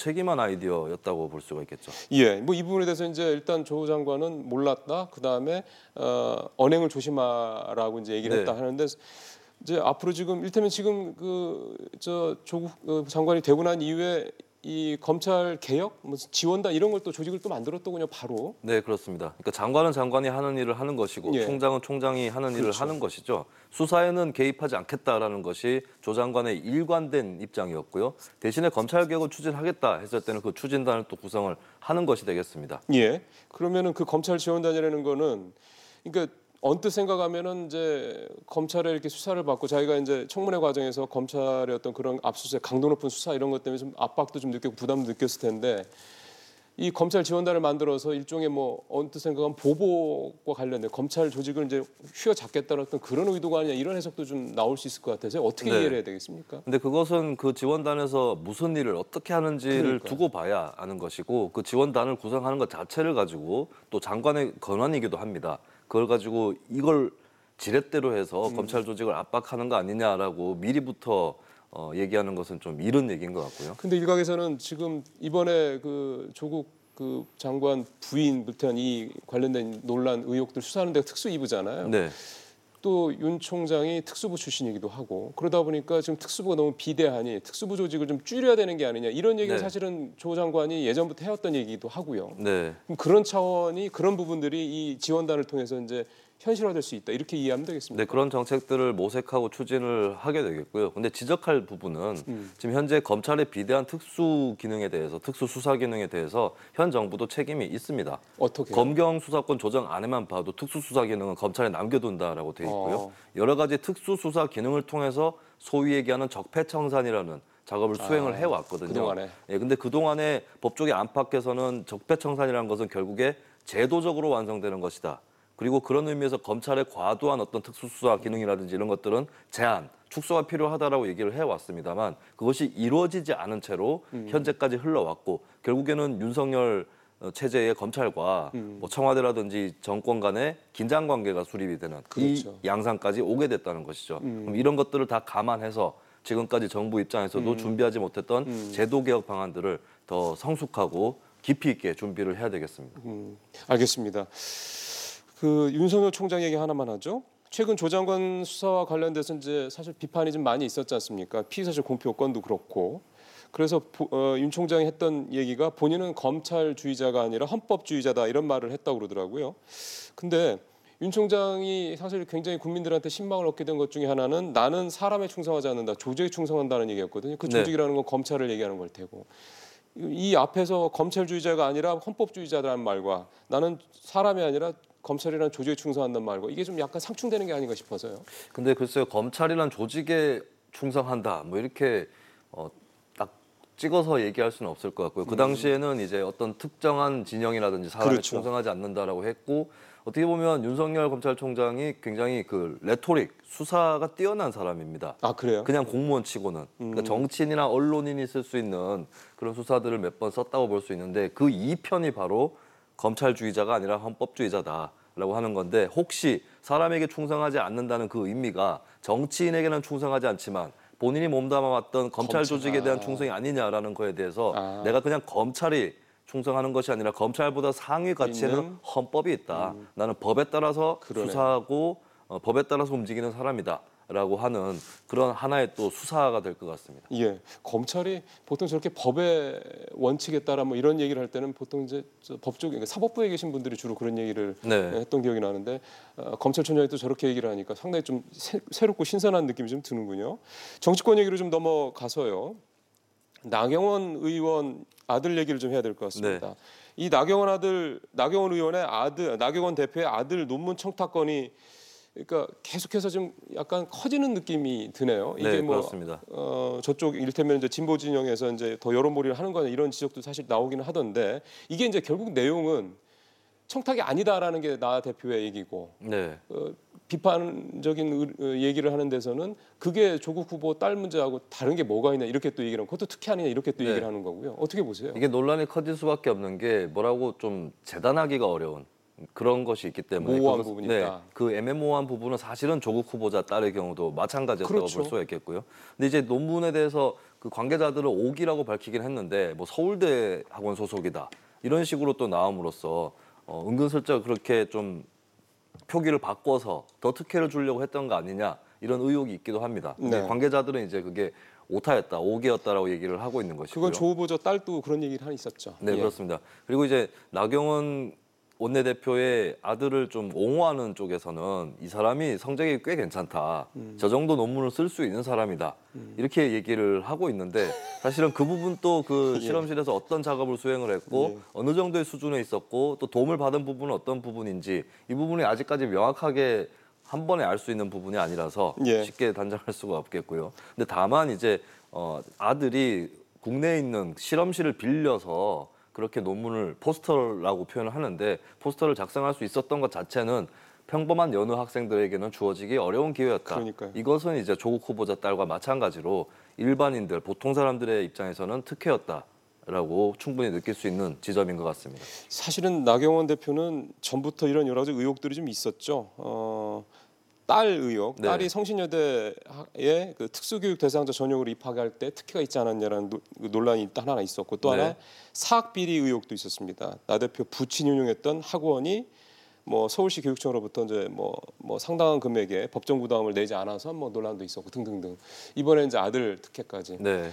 무책임한 아이디어였다고 볼 수가 있겠죠. 예, 뭐 이 부분에 대해서 이제 일단 조 장관은 몰랐다. 그 다음에 어, 언행을 조심하라고 이제 얘기를 네. 했다 하는데 이제 앞으로 지금 일테면 지금 그 저 조국 어, 장관이 되고 난 이후에 이 검찰 개혁, 무슨 지원단 이런 걸 또 조직을 또 만들었더군요. 바로. 네, 그렇습니다. 그러니까 장관은 장관이 하는 일을 하는 것이고 예. 총장은 총장이 하는 일을 그렇죠. 하는 것이죠. 수사에는 개입하지 않겠다라는 것이 조 장관의 일관된 입장이었고요. 대신에 검찰 개혁을 추진하겠다 했을 때는 그 추진단을 또 구성을 하는 것이 되겠습니다. 예. 그러면은 그 검찰 지원단이라는 거는 그러니까 언뜻 생각하면은 이제 검찰에 이렇게 수사를 받고 자기가 이제 청문회 과정에서 검찰의 어떤 그런 압수수색 강도 높은 수사 이런 것 때문에 좀 압박도 좀 느꼈고 부담도 느꼈을 텐데 이 검찰 지원단을 만들어서 일종의 뭐 언뜻 생각하면 보복과 관련된 검찰 조직을 이제 휘어잡겠다는 어떤 그런 의도가 아니냐 이런 해석도 좀 나올 수 있을 것 같아서 어떻게 네. 이해를 해야 되겠습니까? 근데 그것은 그 지원단에서 무슨 일을 어떻게 하는지를 그러니까요. 두고 봐야 아는 것이고 그 지원단을 구성하는 것 자체를 가지고 또 장관의 권한이기도 합니다. 그걸 가지고 이걸 지렛대로 해서 음. 검찰 조직을 압박하는 거 아니냐라고 미리부터 어, 얘기하는 것은 좀 이른 얘기인 것 같고요. 근데 일각에서는 지금 이번에 그 조국 그 장관 부인 불태한 이 관련된 논란 의혹들 수사하는 데가 특수 이부잖아요. 네, 또 윤 총장이 특수부 출신이기도 하고 그러다 보니까 지금 특수부가 너무 비대하니 특수부 조직을 좀 줄여야 되는 게 아니냐 이런 얘기는 네. 사실은 조 장관이 예전부터 해왔던 얘기도 하고요. 네. 그런 차원이 그런 부분들이 이 지원단을 통해서 이제 현실화될 수 있다 이렇게 이해하면 되겠습니다. 네, 그런 정책들을 모색하고 추진을 하게 되겠고요. 근데 지적할 부분은 음. 지금 현재 검찰의 비대한 특수 기능에 대해서 특수 수사 기능에 대해서 현 정부도 책임이 있습니다. 어떻게? 검경 수사권 조정 안에만 봐도 특수 수사 기능은 검찰에 남겨둔다라고 돼 있고요. 어. 여러 가지 특수 수사 기능을 통해서 소위 얘기하는 적폐청산이라는 작업을 수행을 아, 해왔거든요. 그동안에. 예, 근데 그 동안에 법조계 안팎에서는 적폐청산이라는 것은 결국에 제도적으로 완성되는 것이다. 그리고 그런 의미에서 검찰의 과도한 어떤 특수수사 기능이라든지 이런 것들은 제한, 축소가 필요하다라고 얘기를 해왔습니다만 그것이 이루어지지 않은 채로 음. 현재까지 흘러왔고 결국에는 윤석열 어, 체제의 검찰과 음. 뭐 청와대라든지 정권 간의 긴장 관계가 수립이 되는 그렇죠. 음. 이 양상까지 오게 됐다는 것이죠. 그럼 이런 것들을 다 감안해서 지금까지 정부 입장에서도 음. 준비하지 못했던 제도 개혁 방안들을 더 성숙하고 깊이 있게 준비를 해야 되겠습니다. 음, 알겠습니다. 그 윤석열 총장 얘기 하나만 하죠. 최근 조 장관 수사와 관련돼서 이제 사실 비판이 좀 많이 있었지 않습니까? 피의사실 공표 건도 그렇고. 그래서 보- 어, 윤 총장이 했던 얘기가 본인은 검찰주의자가 아니라 헌법주의자다 이런 말을 했다고 그러더라고요. 근데 윤 총장이 사실 굉장히 국민들한테 신망을 얻게 된 것 중에 하나는 나는 사람에 충성하지 않는다, 조직에 충성한다는 얘기였거든요. 그 네. 조직이라는 건 검찰을 얘기하는 걸 테고. 이 앞에서 검찰주의자가 아니라 헌법주의자라는 말과 나는 사람이 아니라 검찰이라는 조직에 충성한다는 말과 이게 좀 약간 상충되는 게 아닌가 싶어서요. 근데 글쎄요 검찰이란 조직에 충성한다 뭐 이렇게 어, 딱 찍어서 얘기할 수는 없을 것 같고요. 그 당시에는 이제 어떤 특정한 진영이라든지 사람에 음. 그렇죠. 충성하지 않는다라고 했고 어떻게 보면 윤석열 검찰총장이 굉장히 그 레토릭 수사가 뛰어난 사람입니다. 아 그래요? 그냥 공무원 치고는 그러니까 정치인이나 언론인이 쓸 수 있는 그런 수사들을 몇 번 썼다고 볼 수 있는데 그 이편이 바로 검찰주의자가 아니라 헌법주의자다라고 하는 건데 혹시 사람에게 충성하지 않는다는 그 의미가 정치인에게는 충성하지 않지만 본인이 몸담아왔던 검찰. 조직에 대한 아. 충성이 아니냐라는 거에 대해서 아. 내가 그냥 검찰이 충성하는 것이 아니라 검찰보다 상위 가치에는 있는? 헌법이 있다. 나는 법에 따라서 그러네. 수사하고 어, 법에 따라서 움직이는 사람이다. 라고 하는 그런 하나의 또 수사가 될 것 같습니다. 예, 검찰이 보통 저렇게 법의 원칙에 따라 뭐 이런 얘기를 할 때는 보통 이제 저 법조 그러니까 사법부에 계신 분들이 주로 그런 얘기를 네. 했던 기억이 나는데 어, 검찰총장이 또 저렇게 얘기를 하니까 상당히 좀 새, 새롭고 신선한 느낌이 좀 드는군요. 정치권 얘기로 좀 넘어가서요. 나경원 의원 아들 얘기를 좀 해야 될 것 같습니다. 네. 이 나경원 아들 나경원 의원의 아들 나경원 대표의 아들 논문 청탁건이 그러니까 계속해서 좀 약간 커지는 느낌이 드네요. 이게 네, 뭐 그렇습니다. 어, 저쪽 일테면 이제 진보 진영에서 이제 더 여론몰이를 하는 거냐 이런 지적도 사실 나오기는 하던데 이게 이제 결국 내용은 청탁이 아니다라는 게 나 대표의 얘기고 네. 어, 비판적인 의- 어, 얘기를 하는 데서는 그게 조국 후보 딸 문제하고 다른 게 뭐가 있냐 이렇게 또 얘기를 하고 그것도 특혜 아니냐 이렇게 또 네. 얘기를 하는 거고요. 어떻게 보세요? 이게 논란이 커질 수밖에 없는 게 뭐라고 좀 재단하기가 어려운 그런 것이 있기 때문에 모호한 그것- 부분이 네, 있다. 그 애매모호한 부분은 사실은 조국 후보자 딸의 경우도 마찬가지였다고 그렇죠. 볼 수가 있겠고요. 근데 이제 논문에 대해서 그그 관계자들은 오기라고 밝히긴 했는데 뭐 서울대 학원 소속이다 이런 식으로 또 나옴으로써 어, 은근슬쩍 그렇게 좀 표기를 바꿔서 더 특혜를 주려고 했던 거 아니냐 이런 의혹이 있기도 합니다. 네. 관계자들은 이제 그게 오타였다, 오기였다라고 얘기를 하고 있는 것이고요. 그건 조 후보자 딸도 그런 얘기를 하나 있었죠. 네 예. 그렇습니다. 그리고 이제 나경원 원내대표의 아들을 좀 옹호하는 쪽에서는 이 사람이 성적이 꽤 괜찮다. 음. 저 정도 논문을 쓸 수 있는 사람이다. 이렇게 얘기를 하고 있는데 사실은 그 부분 또그 실험실에서 어떤 작업을 수행을 했고 예. 어느 정도의 수준에 있었고 또 도움을 받은 부분은 어떤 부분인지 이 부분이 아직까지 명확하게 한 번에 알 수 있는 부분이 아니라서 예. 쉽게 단정할 수가 없겠고요. 근데 다만 이제 어, 아들이 국내에 있는 실험실을 빌려서 그렇게 논문을 포스터라고 표현을 하는데 포스터를 작성할 수 있었던 것 자체는 평범한 여느 학생들에게는 주어지기 어려운 기회였다. 그러니까요. 이것은 이제 조국 후보자 딸과 마찬가지로 일반인들 보통 사람들의 입장에서는 특혜였다 라고 충분히 느낄 수 있는 지점인 것 같습니다. 사실은 나경원 대표는 전부터 이런 여러 가지 의혹들이 좀 있었죠. 어, 딸 의혹, 네. 딸이 성신여대에 그 특수교육 대상자 전형으로 입학할 때 특혜가 있지 않았냐라는 노- 그 논란이 일단 하나 있었고 또 네. 하나 사학 비리 의혹도 있었습니다. 나 대표 부친 운영했던 학원이 뭐 서울시 교육청으로부터 이제 뭐, 뭐 상당한 금액의 법정 부담을 내지 않아서 뭐 논란도 있었고 등등등 이번에 이제 아들 특혜까지 네,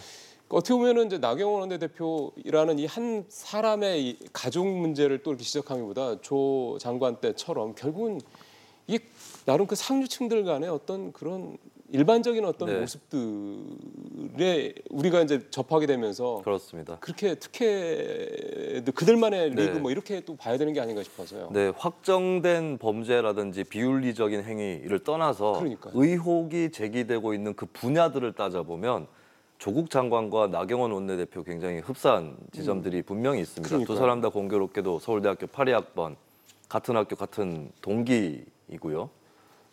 어떻게 보면은 이제 나경원 원내대표라는 이 한 사람의 이 가족 문제를 또 이렇게 지적하기보다 조 장관 때처럼 결국은 이 나름 그 상류층들 간의 어떤 그런 일반적인 어떤 네. 모습들에 우리가 이제 접하게 되면서 그렇습니다. 그렇게 특혜 그들만의 네. 리그 뭐 이렇게 또 봐야 되는 게 아닌가 싶어서요. 네, 확정된 범죄라든지 비윤리적인 행위를 떠나서 그러니까요. 의혹이 제기되고 있는 그 분야들을 따져보면 조국 장관과 나경원 원내대표 굉장히 흡사한 지점들이 분명히 있습니다. 두 음. 그러니까요. 사람 다 공교롭게도 서울대학교 82학번 같은 학교 같은 동기 이고요.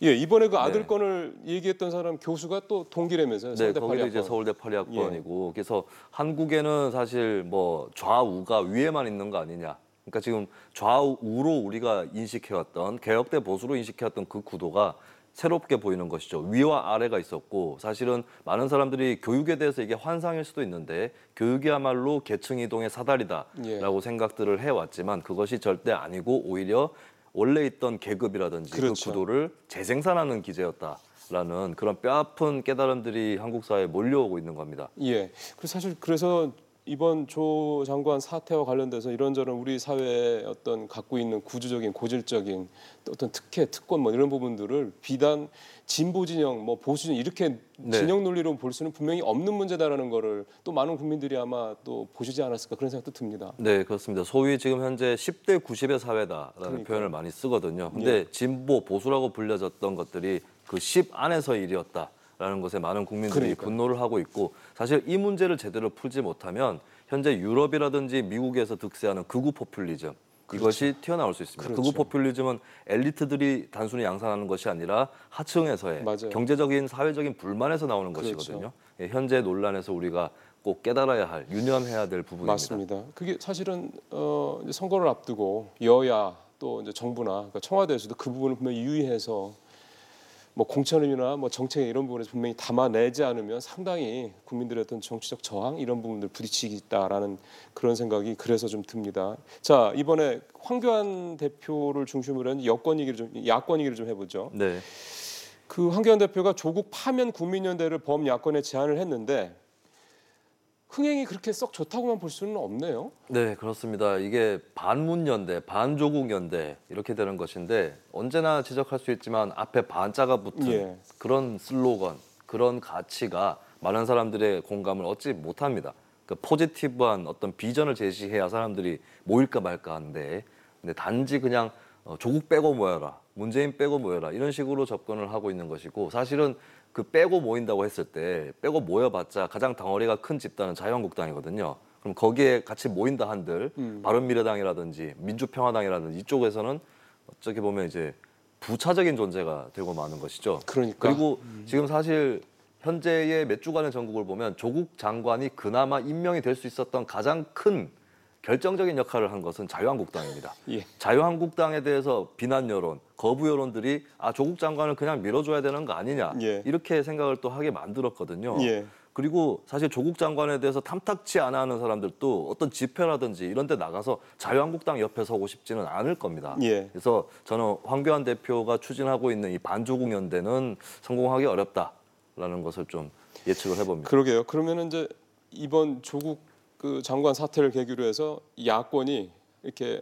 예 이번에 그 아들 네. 건을 얘기했던 사람 교수가 또 동기라면서요. 네, 서울대 거기도 이제 82학번. 서울대 82학번이고 그래서 한국에는 사실 뭐 좌우가 위에만 있는 거 아니냐. 그러니까 지금 좌우로 우리가 인식해왔던 개혁 대 보수로 인식해왔던 그 구도가 새롭게 보이는 것이죠. 위와 아래가 있었고 사실은 많은 사람들이 교육에 대해서 이게 환상일 수도 있는데 교육이야말로 계층 이동의 사다리다라고 예. 생각들을 해왔지만 그것이 절대 아니고 오히려 원래 있던 계급이라든지 그 그렇죠. 구도를 재생산하는 기제였다 라는 그런 뼈아픈 깨달음들이 한국 사회에 몰려오고 있는 겁니다. 예. 그 사실 그래서 이번 조 장관 사태와 관련돼서 이런저런 우리 사회의 어떤 갖고 있는 구조적인 고질적인 또 어떤 특혜, 특권 뭐 이런 부분들을 비단 진보 진영, 뭐 보수 진영 이렇게 네. 진영 논리로 볼 수는 분명히 없는 문제다라는 거를 또 많은 국민들이 아마 또 보시지 않았을까 그런 생각도 듭니다. 네, 그렇습니다. 소위 지금 현재 10대 90의 사회다라는 그러니까요. 표현을 많이 쓰거든요. 근데 진보 보수라고 불려졌던 것들이 그 10 안에서 일이었다 라는 것에 많은 국민들이 그러니까요. 분노를 하고 있고 사실 이 문제를 제대로 풀지 못하면 현재 유럽이라든지 미국에서 득세하는 극우 포퓰리즘 이것이 튀어나올 수 있습니다. 그렇죠. 극우 포퓰리즘은 엘리트들이 단순히 양산하는 것이 아니라 하층에서의 맞아요. 경제적인 사회적인 불만에서 나오는 그렇죠. 것이거든요. 예, 현재 논란에서 우리가 꼭 깨달아야 할 유념해야 될 부분입니다. 맞습니다. 그게 사실은 어, 이제 선거를 앞두고 여야 또 이제 정부나 그러니까 청와대에서도 그 부분을 분명히 유의해서 뭐 공천이나 뭐 정책 이런 부분에서 분명히 담아내지 않으면 상당히 국민들의 어떤 정치적 저항 이런 부분들 부딪히겠다라는 그런 생각이 그래서 좀 듭니다. 자 이번에 황교안 대표를 중심으로 한 여권 얘기를 좀 야권 얘기를 좀 해보죠. 네. 그 황교안 대표가 조국 파면 국민연대를 범야권에 제안을 했는데 흥행이 그렇게 썩 좋다고만 볼 수는 없네요. 네, 그렇습니다. 이게 반문 연대, 반조국 연대 이렇게 되는 것인데 언제나 지적할 수 있지만 앞에 반자가 붙은 예. 그런 슬로건, 그런 가치가 많은 사람들의 공감을 얻지 못합니다. 그 포지티브한 어떤 비전을 제시해야 사람들이 모일까 말까 하는데 근데 단지 그냥 어, 조국 빼고 모여라, 문재인 빼고 모여라 이런 식으로 접근을 하고 있는 것이고 사실은 그 빼고 모인다고 했을 때 빼고 모여봤자 가장 덩어리가 큰 집단은 자유한국당이거든요. 그럼 거기에 같이 모인다 한들 음. 바른미래당이라든지 민주평화당이라든지 이쪽에서는 어떻게 보면 이제 부차적인 존재가 되고 마는 것이죠. 그러니까 그리고 지금 사실 현재의 몇 주간의 전국을 보면 조국 장관이 그나마 임명이 될 수 있었던 가장 큰 결정적인 역할을 한 것은 자유한국당입니다. 예. 자유한국당에 대해서 비난 여론, 거부 여론들이 아 조국 장관을 그냥 밀어줘야 되는 거 아니냐 예. 이렇게 생각을 또 하게 만들었거든요. 예. 그리고 사실 조국 장관에 대해서 탐탁치 않아 하는 사람들도 어떤 집회라든지 이런 데 나가서 자유한국당 옆에 서고 싶지는 않을 겁니다. 예. 그래서 저는 황교안 대표가 추진하고 있는 이 반조국 연대는 성공하기 어렵다라는 것을 좀 예측을 해봅니다. 그러게요. 그러면은 이제 이번 조국 그 장관 사태를 계기로 해서 야권이 이렇게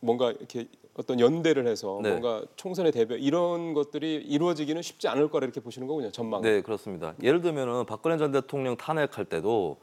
뭔가 이렇게 어떤 연대를 해서 네. 뭔가 총선에 대비 이런 것들이 이루어지기는 쉽지 않을 거라 이렇게 보시는 거군요. 전망. 네, 그렇습니다. 예를 들면은 박근혜 전 대통령 탄핵할 때도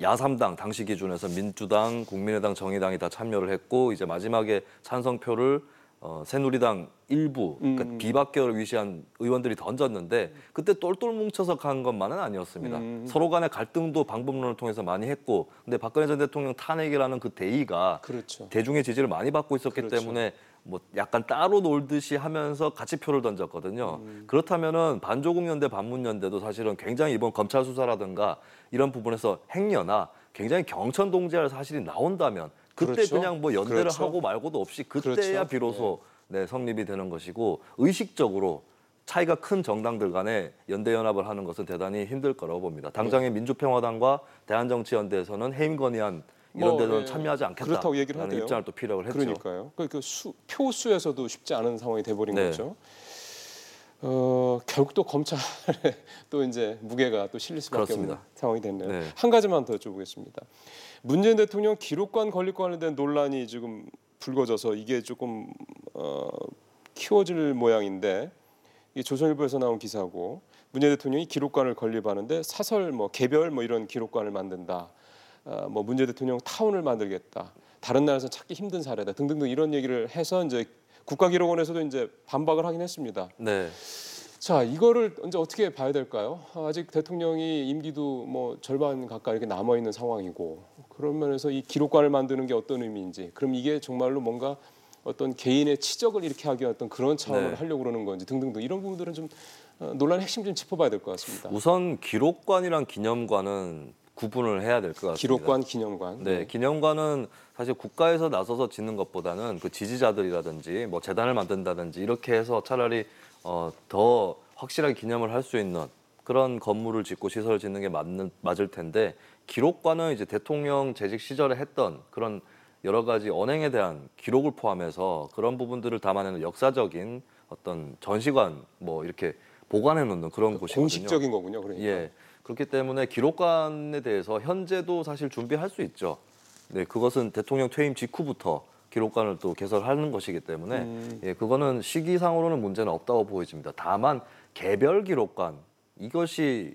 야삼당 당시 기준에서 민주당, 국민의당, 정의당이 다 참여를 했고 이제 마지막에 찬성표를 어, 새누리당 일부 그러니까 음. 비박계를 위시한 의원들이 던졌는데 그때 똘똘 뭉쳐서 간 것만은 아니었습니다. 음. 서로 간의 갈등도 방법론을 통해서 많이 했고 근데 박근혜 전 대통령 탄핵이라는 그 대의가 그렇죠. 대중의 지지를 많이 받고 있었기 그렇죠. 때문에 뭐 약간 따로 놀듯이 하면서 같이 표를 던졌거든요. 음. 그렇다면은 반조국연대 반문연대도 사실은 굉장히 이번 검찰 수사라든가 이런 부분에서 행여나 굉장히 경천 동지할 사실이 나온다면 그때 그렇죠. 그냥뭐 연대를 그렇죠. 하고 말고도 없이 그때야 그렇죠. 비로소 네, 성립이 되는 것이고 의식적으로 차이가 큰 정당들 간에 연대 연합을 하는 것은 대단히 힘들 거라고 봅니다. 네. 당장의 민주평화당과 대한정치연대에서는 해임 건의안 이런 뭐, 데는 예. 참여하지 그렇다고 얘기를 않겠다라는. 입장을 또 피력을 했죠. 그러니까요. 그, 그 수, 표수에서도 쉽지 않은 상황이 돼버린 네. 거죠. 어, 결국 또 검찰에 또 이제 무게가 또 실릴 수밖에 그렇습니다. 없는 상황이 됐네요. 네. 한 가지만 더 여쭤보겠습니다. 문재인 대통령 기록관 건립 관련된 논란이 지금 불거져서 이게 조금 어, 키워질 모양인데 이게 조선일보에서 나온 기사고 문재인 대통령이 기록관을 건립하는데 사설 뭐 개별 뭐 이런 기록관을 만든다. 어, 뭐 문재인 대통령 타운을 만들겠다. 다른 나라에서 찾기 힘든 사례다. 등등등 이런 얘기를 해서 이제 국가기록원에서도 이제 반박을 하긴 했습니다. 네. 자 이거를 이제 어떻게 봐야 될까요? 아직 대통령이 임기도 뭐 절반 가까이 이렇게 남아 있는 상황이고 그런 면에서 이 기록관을 만드는 게 어떤 의미인지 그럼 이게 정말로 뭔가 어떤 개인의 치적을 이렇게 하기 어떤 그런 차원으로 네. 하려고 그러는 건지 등등등 이런 부분들은 좀 어, 논란의 핵심 좀 짚어봐야 될 것 같습니다. 우선 기록관이랑 기념관은 구분을 해야 될 것 같습니다. 기록관, 기념관. 네, 기념관은 사실 국가에서 나서서 짓는 것보다는 그 지지자들이라든지 뭐 재단을 만든다든지 이렇게 해서 차라리 어, 더 확실하게 기념을 할 수 있는 그런 건물을 짓고 시설을 짓는 게 맞는 맞을 텐데 기록관은 이제 대통령 재직 시절에 했던 그런 여러 가지 언행에 대한 기록을 포함해서 그런 부분들을 담아내는 역사적인 어떤 전시관 뭐 이렇게 보관해 놓는 그런 곳이거든요. 공식적인 거군요. 그러니까. 예. 그렇기 때문에 기록관에 대해서 현재도 사실 준비할 수 있죠. 네, 그것은 대통령 퇴임 직후부터 기록관을 또 개설하는 것이기 때문에 음. 예, 그거는 시기상으로는 문제는 없다고 보여집니다. 다만 개별 기록관 이것이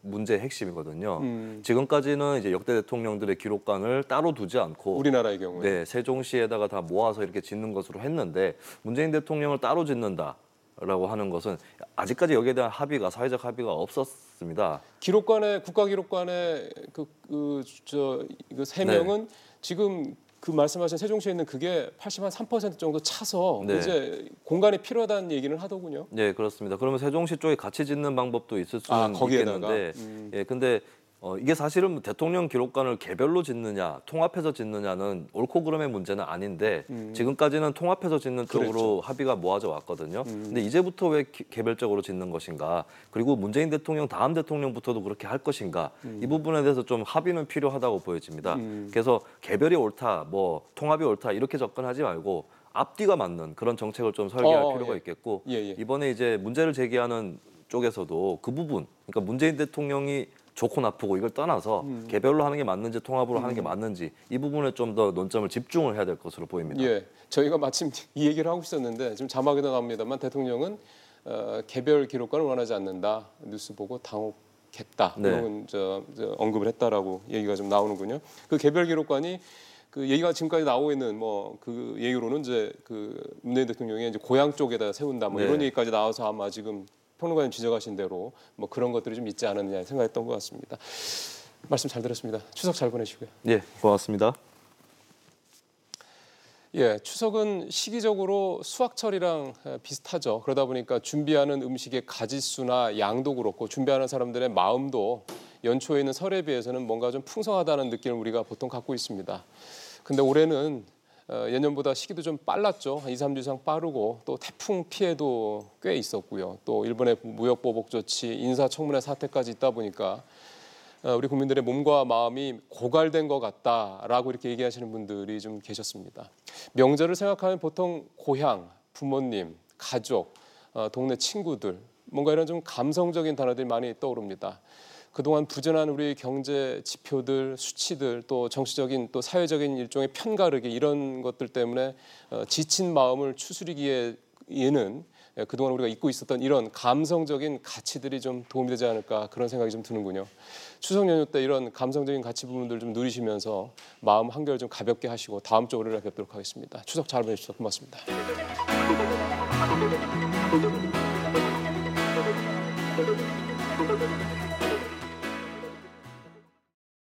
문제의 핵심이거든요. 음. 지금까지는 이제 역대 대통령들의 기록관을 따로 두지 않고 우리나라의 경우에 네, 세종시에다가 다 모아서 이렇게 짓는 것으로 했는데 문재인 대통령을 따로 짓는다 라고 하는 것은 아직까지 여기에 대한 합의가 사회적 합의가 없었습니다. 기록관에 국가기록관에 그저그 세 네. 명은 지금 그 말씀하신 세종시에 있는 그게 80한3% 정도 차서 네. 이제 공간이 필요하다는 얘기는 하더군요. 네, 그렇습니다. 그러면 세종시 쪽에 같이 짓는 방법도 있을 수는 아, 거기에다가? 있겠는데, 음. 예, 근데 어, 이게 사실은 대통령 기록관을 개별로 짓느냐, 통합해서 짓느냐는 옳고 그름의 문제는 아닌데 지금까지는 통합해서 짓는 쪽으로 음. 그렇죠. 합의가 모아져 왔거든요. 음. 근데 이제부터 왜 기- 개별적으로 짓는 것인가? 그리고 문재인 대통령 다음 대통령부터도 그렇게 할 것인가? 이 부분에 대해서 좀 합의는 필요하다고 보여집니다. 음. 그래서 개별이 옳다, 뭐 통합이 옳다 이렇게 접근하지 말고 앞뒤가 맞는 그런 정책을 좀 설계할 어, 필요가 예. 있겠고 예, 예. 이번에 이제 문제를 제기하는 쪽에서도 그 부분, 그러니까 문재인 대통령이 좋고 나쁘고 이걸 떠나서 음. 개별로 하는 게 맞는지 통합으로 하는 게 맞는지 이 부분에 좀 더 논점을 집중을 해야 될 것으로 보입니다. 예, 저희가 마침 이 얘기를 하고 있었는데 지금 자막에도 나옵니다만 대통령은 어, 개별 기록관을 원하지 않는다. 뉴스 보고 당혹했다. 네. 이런 저, 저 언급을 했다라고 얘기가 좀 나오는군요. 그 개별 기록관이 그 얘기가 지금까지 나오고 있는 뭐 그 얘기로는 이제 그 문재인 대통령이 이제 고향 쪽에다 세운다 뭐 네. 이런 얘기까지 나와서 아마 지금 평론가님 지적하신 대로 뭐 그런 것들이 좀 있지 않았느냐 생각했던 것 같습니다. 말씀 잘 들었습니다. 추석 잘 보내시고요. 예, 고맙습니다. 예, 추석은 시기적으로 수학철이랑 에, 비슷하죠. 그러다 보니까 준비하는 음식의 가짓수나 양도 그렇고 준비하는 사람들의 마음도 연초에 있는 설에 비해서는 뭔가 좀 풍성하다는 느낌을 우리가 보통 갖고 있습니다. 근데 올해는 어, 예년보다 시기도 좀 빨랐죠. 한 2, 3주 이상 빠르고 또 태풍 피해도 꽤 있었고요. 또 일본의 무역 보복 조치, 인사청문회 사태까지 있다 보니까 어, 우리 국민들의 몸과 마음이 고갈된 것 같다라고 이렇게 얘기하시는 분들이 좀 계셨습니다. 명절을 생각하면 보통 고향, 부모님, 가족, 어, 동네 친구들 뭔가 이런 좀 감성적인 단어들이 많이 떠오릅니다. 그동안 부진한 우리 경제 지표들, 수치들, 또 정치적인 또 사회적인 일종의 편가르기 이런 것들 때문에 어, 지친 마음을 추스리기에는 예, 그동안 우리가 잊고 있었던 이런 감성적인 가치들이 좀 도움이 되지 않을까 그런 생각이 좀 드는군요. 추석 연휴 때 이런 감성적인 가치 부분들 좀 누리시면서 마음 한결 좀 가볍게 하시고 다음 주 월요일에 뵙도록 하겠습니다. 추석 잘 보내주셔서 고맙습니다.